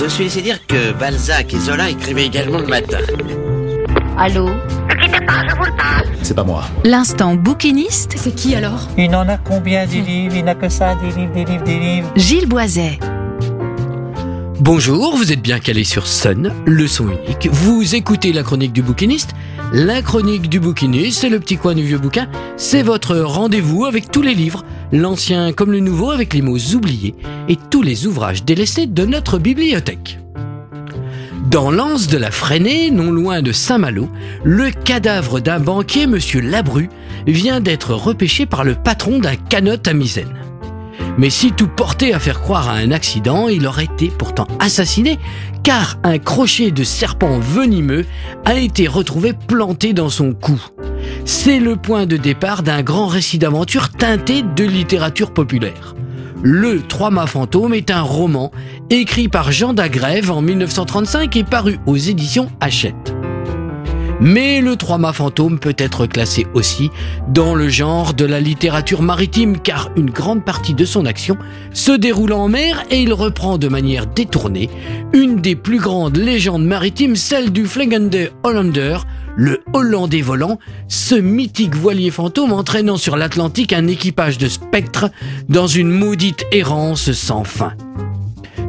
Je suis laissé dire que Balzac et Zola écrivaient également le matin. Allô C'est pas moi. L'instant bouquiniste, C'est qui alors? Il en a combien des livres? Il n'a que ça, des livres, des livres, des livres. Gilles Boiset. Bonjour, vous êtes bien calé sur Sun, le son unique. Vous écoutez la chronique du bouquiniste. La chronique du bouquiniste, c'est le petit coin du vieux bouquin. C'est votre rendez-vous avec tous les livres, l'ancien comme le nouveau, avec les mots oubliés et tous les ouvrages délaissés de notre bibliothèque. Dans l'anse de la Freinée, non loin de Saint-Malo, le cadavre d'un banquier, monsieur Labru, vient d'être repêché par le patron d'un canot à Misène. Mais si tout portait à faire croire à un accident, il aurait été pourtant assassiné, car un crochet de serpent venimeux a été retrouvé planté dans son cou. C'est le point de départ d'un grand récit d'aventure teinté de littérature populaire. Le Trois-mâts fantôme est un roman écrit par Jean d'Agrève en 1935 et paru aux éditions Hachette. Mais le trois-mâts fantôme peut être classé aussi dans le genre de la littérature maritime car une grande partie de son action se déroule en mer et il reprend de manière détournée une des plus grandes légendes maritimes, celle du Flegende Hollander, le Hollandais volant, ce mythique voilier fantôme entraînant sur l'Atlantique un équipage de spectres dans une maudite errance sans fin.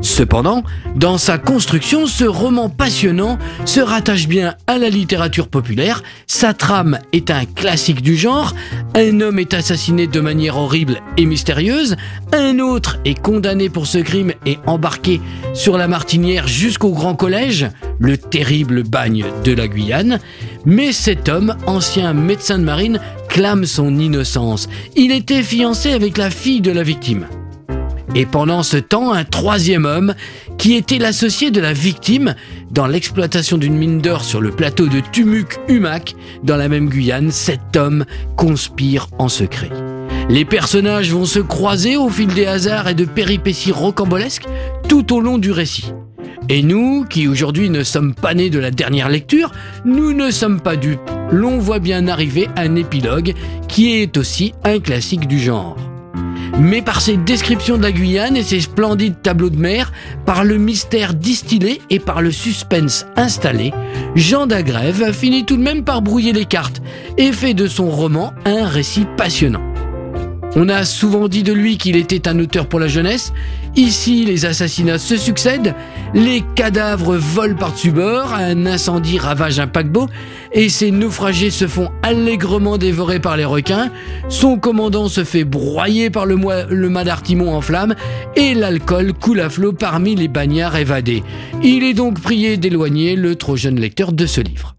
Cependant, dans sa construction, ce roman passionnant se rattache bien à la littérature populaire. Sa trame est un classique du genre. Un homme est assassiné de manière horrible et mystérieuse. Un autre est condamné pour ce crime et embarqué sur la martinière jusqu'au grand collège, le terrible bagne de la Guyane. Mais cet homme, ancien médecin de marine, clame son innocence. Il était fiancé avec la fille de la victime. Et pendant ce temps, un troisième homme, qui était l'associé de la victime dans l'exploitation d'une mine d'or sur le plateau de Tumuc-Humac, dans la même Guyane, cet homme conspire en secret. Les personnages vont se croiser au fil des hasards et de péripéties rocambolesques tout au long du récit. Et nous, qui aujourd'hui ne sommes pas nés de la dernière lecture, nous ne sommes pas dupes. L'on voit bien arriver un épilogue qui est aussi un classique du genre. Mais par ses descriptions de la Guyane et ses splendides tableaux de mer, par le mystère distillé et par le suspense installé, Jean d'Agrève finit tout de même par brouiller les cartes et fait de son roman un récit passionnant. On a souvent dit de lui qu'il était un auteur pour la jeunesse. Ici, les assassinats se succèdent, les cadavres volent par-dessus bord, un incendie ravage un paquebot, et ses naufragés se font allègrement dévorer par les requins. Son commandant se fait broyer par le, le mât d'Artimon en flammes, et l'alcool coule à flot parmi les bagnards évadés. Il est donc prié d'éloigner le trop jeune lecteur de ce livre.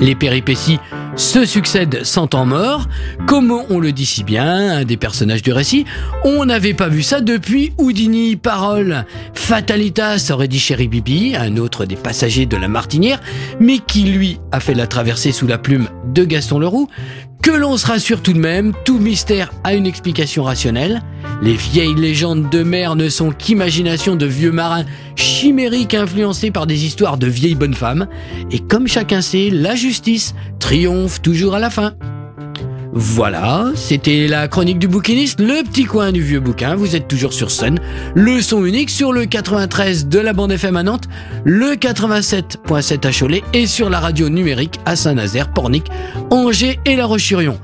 Les péripéties se succèdent sans temps mort. Comme on le dit si bien, des personnages du récit, on n'avait pas vu ça depuis Houdini, parole. Fatalitas aurait dit Chéri Bibi, un autre des passagers de la Martinière, mais qui lui a fait la traversée sous la plume de Gaston Leroux. Que l'on se rassure tout de même, tout mystère a une explication rationnelle. Les vieilles légendes de mer ne sont qu'imagination de vieux marins chimériques influencés par des histoires de vieilles bonnes femmes. Et comme chacun sait, la justice triomphe toujours à la fin. Voilà, c'était la chronique du bouquiniste, le petit coin du vieux bouquin. Vous êtes toujours sur Sun, le son unique sur le 93 de la bande FM à Nantes, le 87.7 à Cholet et sur la radio numérique à Saint-Nazaire, Pornic, Angers et La Roche-sur-Yon.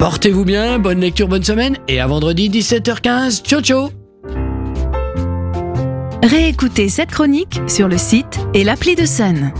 Portez-vous bien, bonne lecture, bonne semaine et à vendredi 17h15. Ciao ciao Réécoutez cette chronique sur le site et l'appli de Sun.